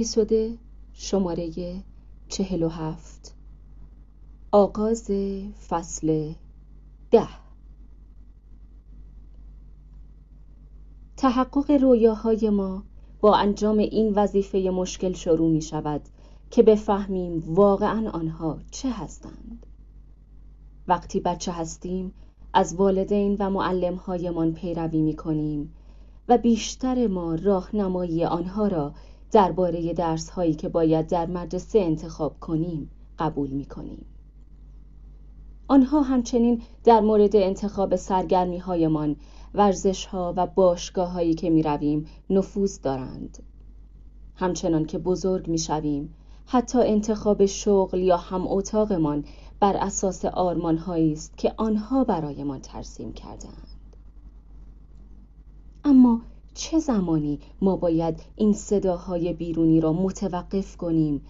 اپیزود شماره چهل و هفت. آغاز فصل ده. تحقق رویاهای ما با انجام این وظیفه مشکل شروع می شود که بفهمیم واقعا آنها چه هستند. وقتی بچه هستیم از والدین و معلمهایمان پیروی می کنیم و بیشتر ما راهنمایی آنها را درباره درس هایی که باید در مدرسه انتخاب کنیم قبول می کنیم. آنها همچنین در مورد انتخاب سرگرمی هایمان، ورزش ها و باشگاه هایی که می رویم نفوذ دارند. همچنان که بزرگ می شویم، حتی انتخاب شغل یا هم اتاقمان بر اساس آرمان هایی است که آنها برایمان ترسیم کردند. اما چه زمانی ما باید این صداهای بیرونی را متوقف کنیم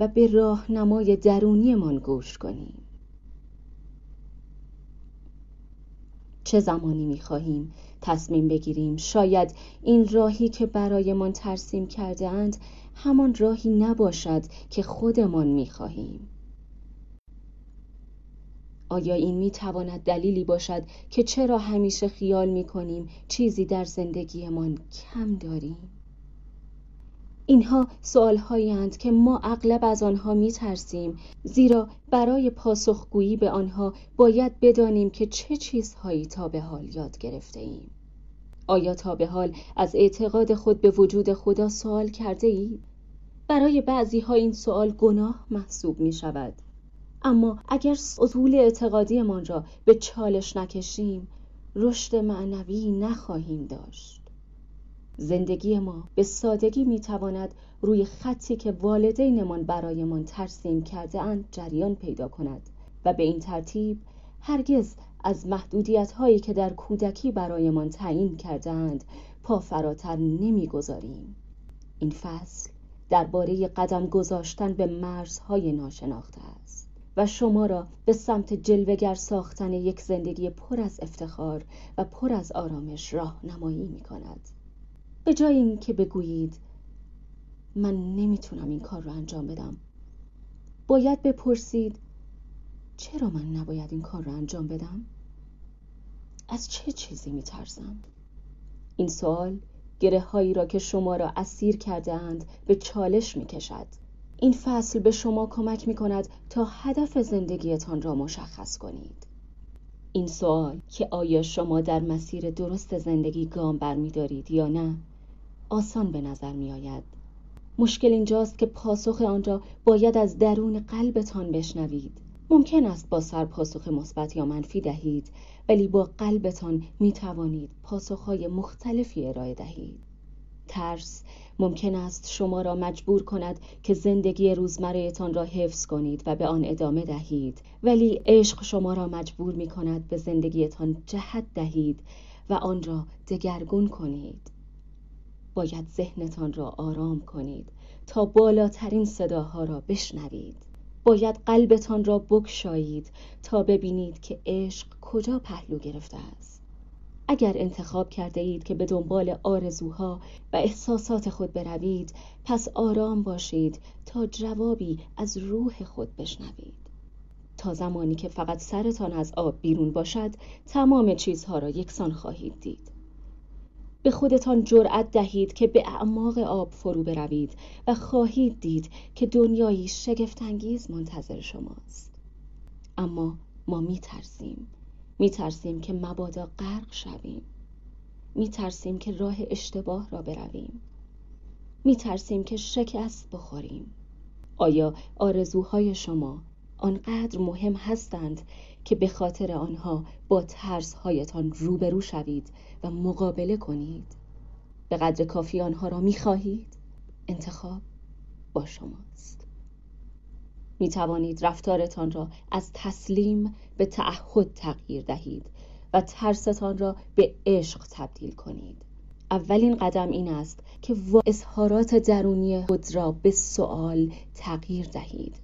و به راهنمای درونیمان گوش کنیم؟ چه زمانی می خواهیم تصمیم بگیریم؟ شاید این راهی که برایمان ترسیم کرده اند همان راهی نباشد که خودمان می خواهیم. آیا این می تواند دلیلی باشد که چرا همیشه خیال می کنیم چیزی در زندگیمان کم داریم؟ اینها سوال اند که ما اغلب از آنها می ترسیم زیرا برای پاسخگویی به آنها باید بدانیم که چه چیزهایی تا به حال یاد گرفته ایم. آیا تا به حال از اعتقاد خود به وجود خدا سوال کرده ای؟ برای بعضی ها این سوال گناه محسوب می شود اما اگر اصول اعتقادیمان را به چالش نکشیم رشد معنوی نخواهیم داشت. زندگی ما به سادگی می‌تواند روی خطی که والدینمان برایمان ترسیم کرده اند جریان پیدا کند و به این ترتیب هرگز از محدودیت هایی که در کودکی برایمان تعیین کردند پا فراتر نمی‌گذاریم. این فصل درباره قدم گذاشتن به مرزهای ناشناخته است. و شما را به سمت جلوگر ساختن یک زندگی پر از افتخار و پر از آرامش راهنمایی می کند. به جای اینکه بگویید من نمی‌تونم این کار را انجام بدم باید بپرسید چرا من نباید این کار را انجام بدم؟ از چه چیزی میترسم؟ این سوال گره هایی را که شما را اسیر کرده اند به چالش می کشد این فصل به شما کمک می کند تا هدف زندگیتان را مشخص کنید. این سوال که آیا شما در مسیر درست زندگی گام برمیدارید یا نه آسان به نظر می آید. مشکل اینجاست که پاسخ آن را باید از درون قلبتان بشنوید. ممکن است با سر پاسخ مثبت یا منفی دهید ولی با قلبتان می توانید پاسخهای مختلفی ارائه دهید. ترس. ممکن است شما را مجبور کند که زندگی روزمرهتان را حفظ کنید و به آن ادامه دهید. ولی عشق شما را مجبور می کند به زندگیتان جهت دهید و آن را دگرگون کنید. باید ذهنتان را آرام کنید تا بالاترین صداها را بشنوید. باید قلبتان را بکشایید تا ببینید که عشق کجا پهلو گرفته است. اگر انتخاب کرده اید که به دنبال آرزوها و احساسات خود بروید پس آرام باشید تا جوابی از روح خود بشنوید. تا زمانی که فقط سرتان از آب بیرون باشد تمام چیزها را یکسان خواهید دید. به خودتان جرأت دهید که به اعماق آب فرو بروید و خواهید دید که دنیایی شگفتانگیز منتظر شماست. اما ما می ترسیم می ترسیم که مبادا غرق شویم. می ترسیم که راه اشتباه را برویم. می ترسیم که شکست بخوریم. آیا آرزوهای شما آنقدر مهم هستند که به خاطر آنها با ترسهایتان روبرو شوید و مقابله کنید؟ به قدر کافی آنها را می خواهید انتخاب با شماست. می توانید رفتارتان را از تسلیم به تعهد تغییر دهید و ترستان را به عشق تبدیل کنید. اولین قدم این است که اظهارات درونی خود را به سوال تغییر دهید.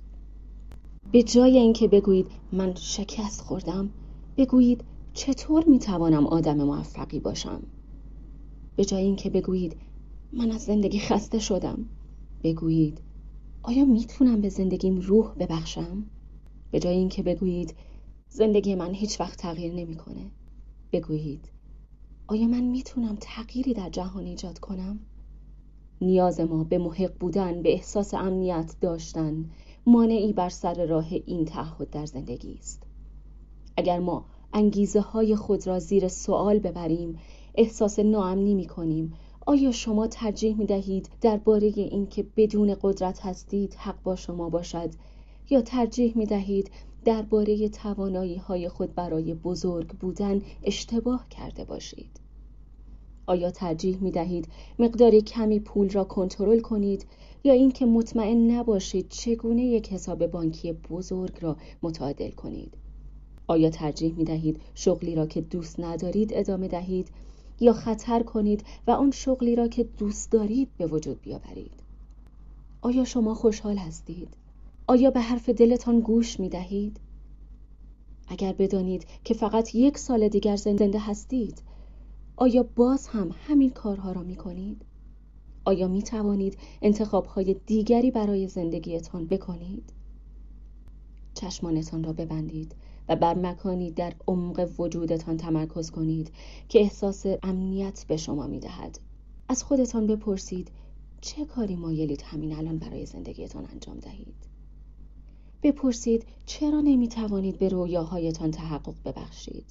به جای اینکه بگویید من شکست خوردم بگویید چطور می توانم آدم موفقی باشم؟ به جای اینکه بگویید من از زندگی خسته شدم بگویید آیا می‌تونم به زندگیم روح ببخشم؟ به جای اینکه بگویید زندگی من هیچ وقت تغییر نمی‌کنه. بگویید آیا من می‌تونم تغییری در جهان ایجاد کنم؟ نیاز ما به محق بودن به احساس امنیت داشتن مانعی بر سر راه این تعهد در زندگی است اگر ما انگیزه های خود را زیر سوال ببریم احساس ناامنی می کنیم آیا شما ترجیح می دهید درباره اینکه بدون قدرت هستید حق با شما باشد؟ یا ترجیح می دهید درباره توانایی های خود برای بزرگ بودن اشتباه کرده باشید؟ آیا ترجیح می دهید مقدار کمی پول را کنترل کنید؟ یا اینکه مطمئن نباشید چگونه یک حساب بانکی بزرگ را متعادل کنید؟ آیا ترجیح می دهید شغلی را که دوست ندارید ادامه دهید؟ یا خطر کنید و آن شغلی را که دوست دارید به وجود بیاورید آیا شما خوشحال هستید آیا به حرف دلتان گوش می دهید اگر بدانید که فقط یک سال دیگر زنده هستید آیا باز هم همین کارها را می کنید؟ آیا می توانید انتخاب های دیگری برای زندگیتان بکنید؟ چشمانتان را ببندید و بر مکانی در عمق وجودتان تمرکز کنید که احساس امنیت به شما می دهد. از خودتان بپرسید چه کاری مایلید همین الان برای زندگیتان انجام دهید؟ بپرسید چرا نمی توانید به رویاهایتان تحقق ببخشید؟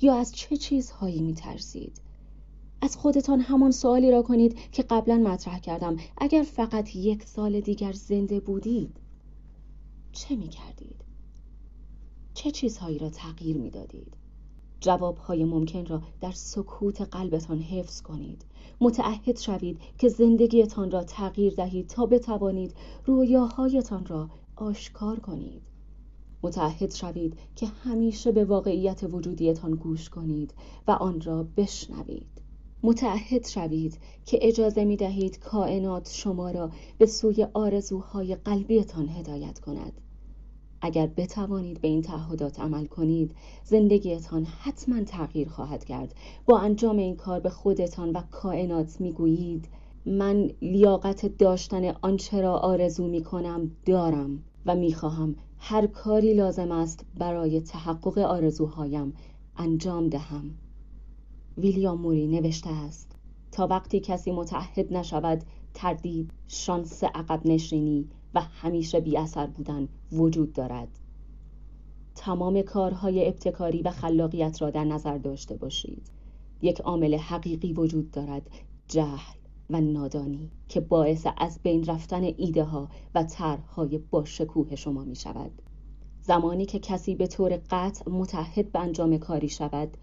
یا از چه چیزهایی می ترسید؟ از خودتان همان سوالی را کنید که قبلا مطرح کردم اگر فقط یک سال دیگر زنده بودید چه می کردید؟ چه چیزهایی را تغییر می دادید؟ جوابهای ممکن را در سکوت قلبتان حفظ کنید. متعهد شوید که زندگیتان را تغییر دهید تا بتوانید رویاهایتان را آشکار کنید. متعهد شوید که همیشه به واقعیت وجودیتان گوش کنید و آن را بشنوید. متعهد شوید که اجازه می دهید کائنات شما را به سوی آرزوهای قلبیتان هدایت کند. اگر بتوانید به این تعهدات عمل کنید زندگیتان حتما تغییر خواهد کرد. با انجام این کار به خودتان و کائنات می‌گویید من لیاقت داشتن آنچه را آرزو می کنم دارم و می‌خواهم هر کاری لازم است برای تحقق آرزوهایم انجام دهم. ویلیام موری نوشته است تا وقتی کسی متعهد نشود تردید شانس عقب نشینی و همیشه بی اثر بودن وجود دارد. تمام کارهای ابتکاری و خلاقیت را در نظر داشته باشید. یک عامل حقیقی وجود دارد جهل و نادانی که باعث از بین رفتن ایده ها و طرحهای با شکوه شما می شود. زمانی که کسی به طور قطع متحد به انجام کاری شود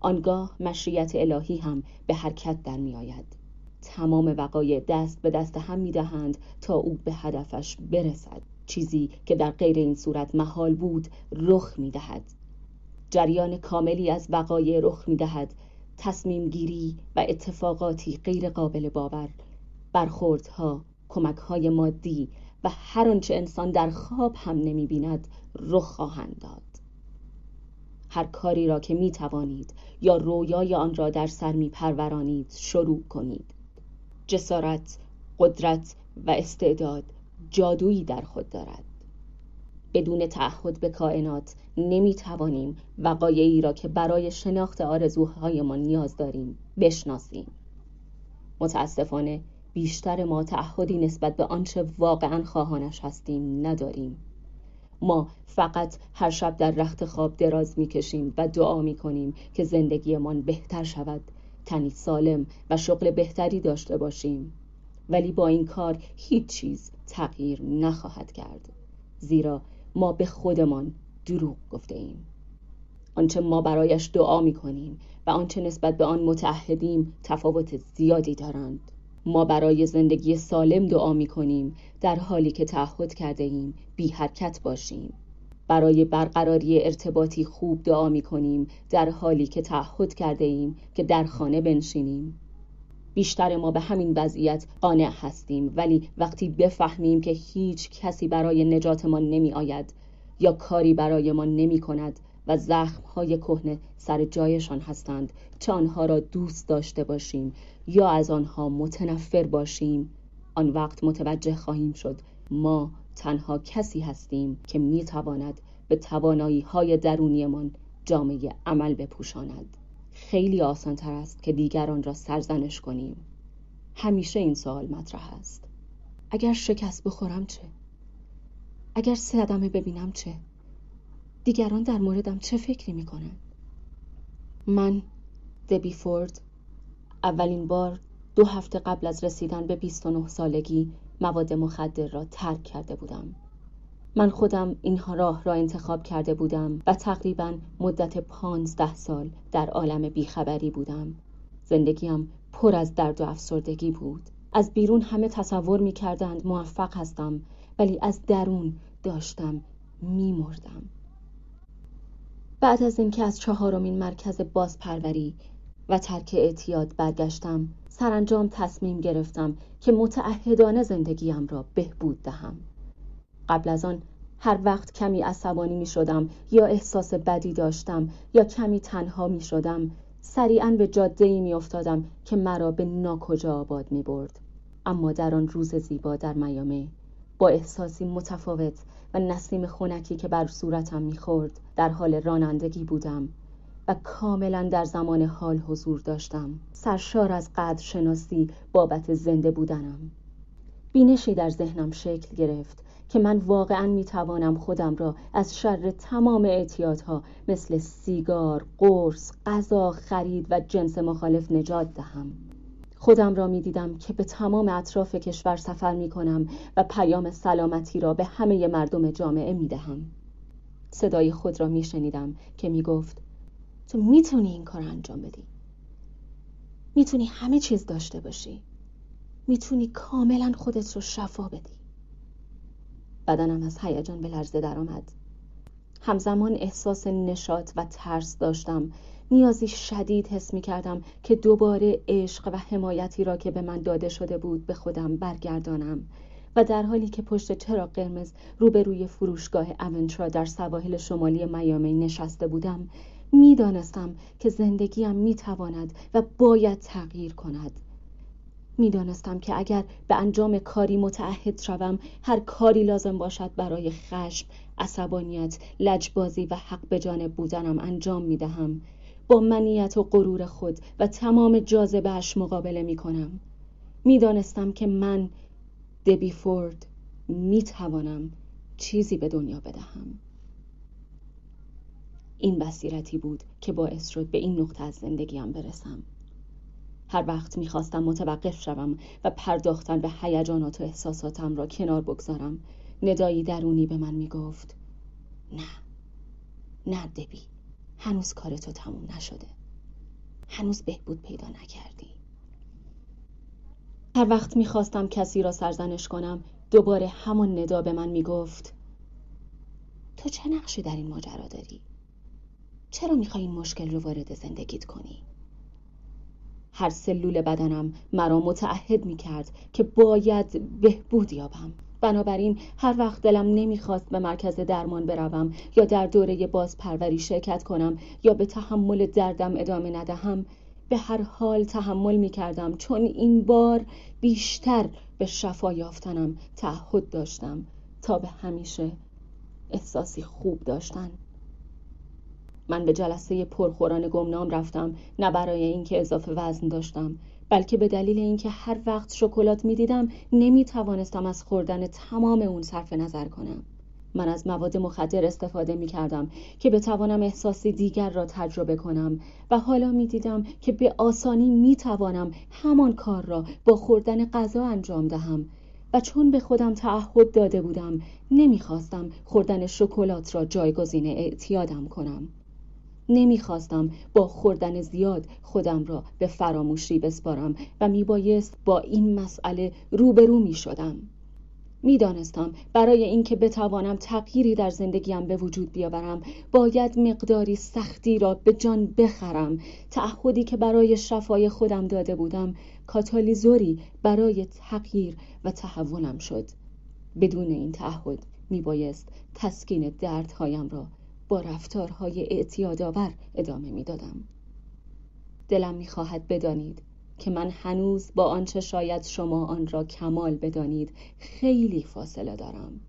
آنگاه مشیت الهی هم به حرکت در می آید. تمام وقایع دست به دست هم می دهند تا او به هدفش برسد. چیزی که در غیر این صورت محال بود رخ می دهد جریان کاملی از وقایع رخ می دهد تصمیم گیری و اتفاقاتی غیر قابل باور برخوردها کمکهای مادی و هر آنچه انسان در خواب هم نمی بیند رخ خواهند داد. هر کاری را که می توانید یا رویای آن را در سر می پرورانید شروع کنید. جسارت، قدرت و استعداد جادویی در خود دارد. بدون تعهد به کائنات نمی توانیم وقایعی را که برای شناخت آرزوهایمان نیاز داریم بشناسیم. متاسفانه بیشتر ما تعهدی نسبت به آنچه واقعا خواهانش هستیم نداریم. ما فقط هر شب در رخت خواب دراز می‌کشیم و دعا می‌کنیم که زندگیمان بهتر شود تنی سالم و شغل بهتری داشته باشیم. ولی با این کار هیچ چیز تغییر نخواهد کرد. زیرا ما به خودمان دروغ گفته ایم. آنچه ما برایش دعا می کنیم و آنچه نسبت به آن متحدیم تفاوت زیادی دارند. ما برای زندگی سالم دعا می کنیم در حالی که تعهد کرده ایم بی حرکت باشیم. برای برقراری ارتباطی خوب دعا می کنیم در حالی که تعهد کرده ایم که در خانه بنشینیم. بیشتر ما به همین وضعیت قانع هستیم ولی وقتی بفهمیم که هیچ کسی برای نجاتمان نمی آید یا کاری برایمان نمی کند و زخمهای کهنه سر جایشان هستند چه آنها را دوست داشته باشیم یا از آنها متنفر باشیم آن وقت متوجه خواهیم شد ما تنها کسی هستیم که می‌تواند به توانایی های درونیمان جامعه عمل بپوشاند خیلی آسان تر است که دیگران را سرزنش کنیم همیشه این سوال مطرح است اگر شکست بخورم چه؟ اگر صدمه ببینم چه؟ دیگران در موردم چه فکری می‌کنند؟ من دبی فورد اولین بار دو هفته قبل از رسیدن به 29 سالگی مواد مخدر را ترک کرده بودم. من خودم اینها راه را انتخاب کرده بودم و تقریبا مدت پانزده سال در عالم بیخبری بودم. زندگیم پر از درد و افسردگی بود. از بیرون همه تصور می کردند موفق هستم ولی از درون داشتم می مردم. بعد از اینکه از چهارمین مرکز بازپروری و ترک اعتیاد برگشتم. سرانجام تصمیم گرفتم که متعهدانه زندگیم را بهبود دهم. قبل از آن هر وقت کمی عصبانی می شدم یا احساس بدی داشتم یا کمی تنها می شدم سریعا به جاده ای می افتادم که مرا به ناکجا آباد می برد. اما در آن روز زیبا در میامه با احساسی متفاوت و نسیم خونکی که بر صورتم می‌خورد در حال رانندگی بودم. و کاملا در زمان حال حضور داشتم. سرشار از قدر شناسی بابت زنده بودنم. بینشی در ذهنم شکل گرفت که من واقعا می‌توانم خودم را از شر تمام اعتیادها مثل سیگار، قرص، غذا، خرید و جنس مخالف نجات دهم. خودم را می‌دیدم که به تمام اطراف کشور سفر می کنم و پیام سلامتی را به همه مردم جامعه می دهم. صدای خود را می شنیدم که می گفت تو می‌تونی این کار انجام بدی. می‌تونی همه چیز داشته باشی. می‌تونی کاملا خودت رو شفا بدی. بدنم از هیجان به لرزه درآمد. همزمان احساس نشاط و ترس داشتم. نیازی شدید حس می کردم که دوباره عشق و حمایتی را که به من داده شده بود به خودم برگردانم و در حالی که پشت چراغ قرمز روبروی فروشگاه اونترا در سواحل شمالی میامی نشسته بودم می‌دانستم که زندگیم می‌تواند و باید تغییر کند. می‌دانستم که اگر به انجام کاری متعهد شوم هر کاری لازم باشد برای خشم عصبانیت لجبازی و حق به جانب بودنم انجام می‌دهم. با منیت و غرور خود و تمام جاذبهاش مقابله می کنم می دانستم که من دبی فورد می توانم چیزی به دنیا بدهم. این بصیرتی بود که باعث شد به این نقطه از زندگیم برسم. هر وقت می‌خواستم متوقف شوم و پرداختن به هیجانات و احساساتم را کنار بگذارم ندایی درونی به من می‌گفت نه نه دبی هنوز کار تو تموم نشده. هنوز بهبود پیدا نکردی. هر وقت می‌خواستم کسی را سرزنش کنم دوباره همان ندا به من می‌گفت تو چه نقشی در این ماجرا داری؟ چرا می‌خوای این مشکل رو وارد زندگیت کنی؟ هر سلول بدنم مرا متعهد می‌کرد که باید بهبود یابم بنابراین هر وقت دلم نمی‌خواست به مرکز درمان بروم یا در دوره بازپروری شرکت کنم یا به تحمل دردم ادامه ندهم به هر حال تحمل می کردم چون این بار بیشتر به شفا یافتنم تعهد داشتم تا به همیشه احساسی خوب داشتن من به جلسه پرخوران گمنام رفتم نه برای اینکه اضافه وزن داشتم بلکه به دلیل اینکه هر وقت شکلات می‌دیدم نمی توانستم از خوردن تمام اون صرف نظر کنم. من از مواد مخدر استفاده می کردم که بتوانم احساسی دیگر را تجربه کنم و حالا می دیدم که به آسانی می توانم همان کار را با خوردن غذا انجام دهم و چون به خودم تعهد داده بودم نمی‌خواستم خوردن شکلات را جایگزین اعتیادم کنم. نمی‌خواستم با خوردن زیاد خودم را به فراموشی بسپارم و میبایست با این مسئله روبرو می شدم. می‌دانستم برای اینکه بتوانم تغییری در زندگیم به وجود بیاورم باید مقداری سختی را به جان بخرم تعهدی که برای شفای خودم داده بودم کاتالیزوری برای تغییر و تحولم شد بدون این تعهد میبایست تسکین دردهایم را با رفتارهای اعتیادآور ادامه می‌دادم. دلم می‌خواهد بدانید که من هنوز با آنچه شاید شما آن را کمال بدانید خیلی فاصله دارم.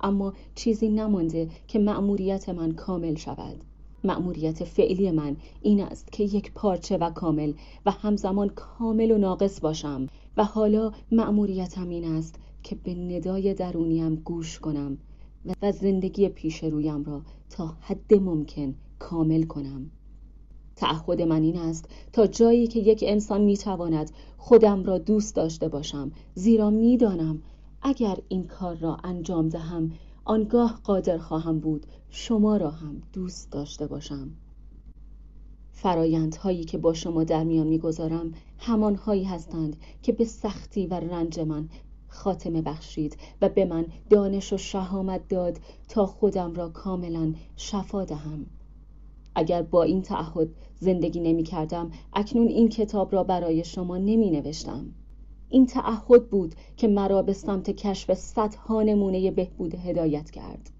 اما چیزی نمانده که مأموریت من کامل شود. مأموریت فعلی من این است که یک پارچه و کامل و همزمان کامل و ناقص باشم. و حالا مأموریتم این است که به ندای درونیم گوش کنم و زندگی پیش رویم را تا حد ممکن کامل کنم. تعهد من این است تا جایی که یک انسان می‌تواند خودم را دوست داشته باشم. زیرا می‌دانم اگر این کار را انجام دهم آنگاه قادر خواهم بود شما را هم دوست داشته باشم. فرایندهایی که با شما در میان می‌گذارم همانهایی هستند که به سختی و رنج من خاتمه بخشید و به من دانش و شهامت داد تا خودم را کاملا شفا دهم. اگر با این تعهد زندگی نمی کردم اکنون این کتاب را برای شما نمی نوشتم. این تعهد بود که مرا به سمت کشف صدها نمونه بهبود هدایت کرد.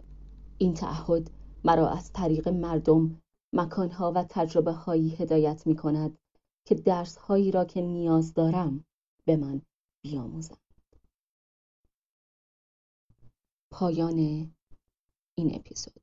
این تعهد مرا از طریق مردم مکانها و تجربه هایی هدایت می کند که درس هایی را که نیاز دارم به من بیاموزند. پایان این اپیزود.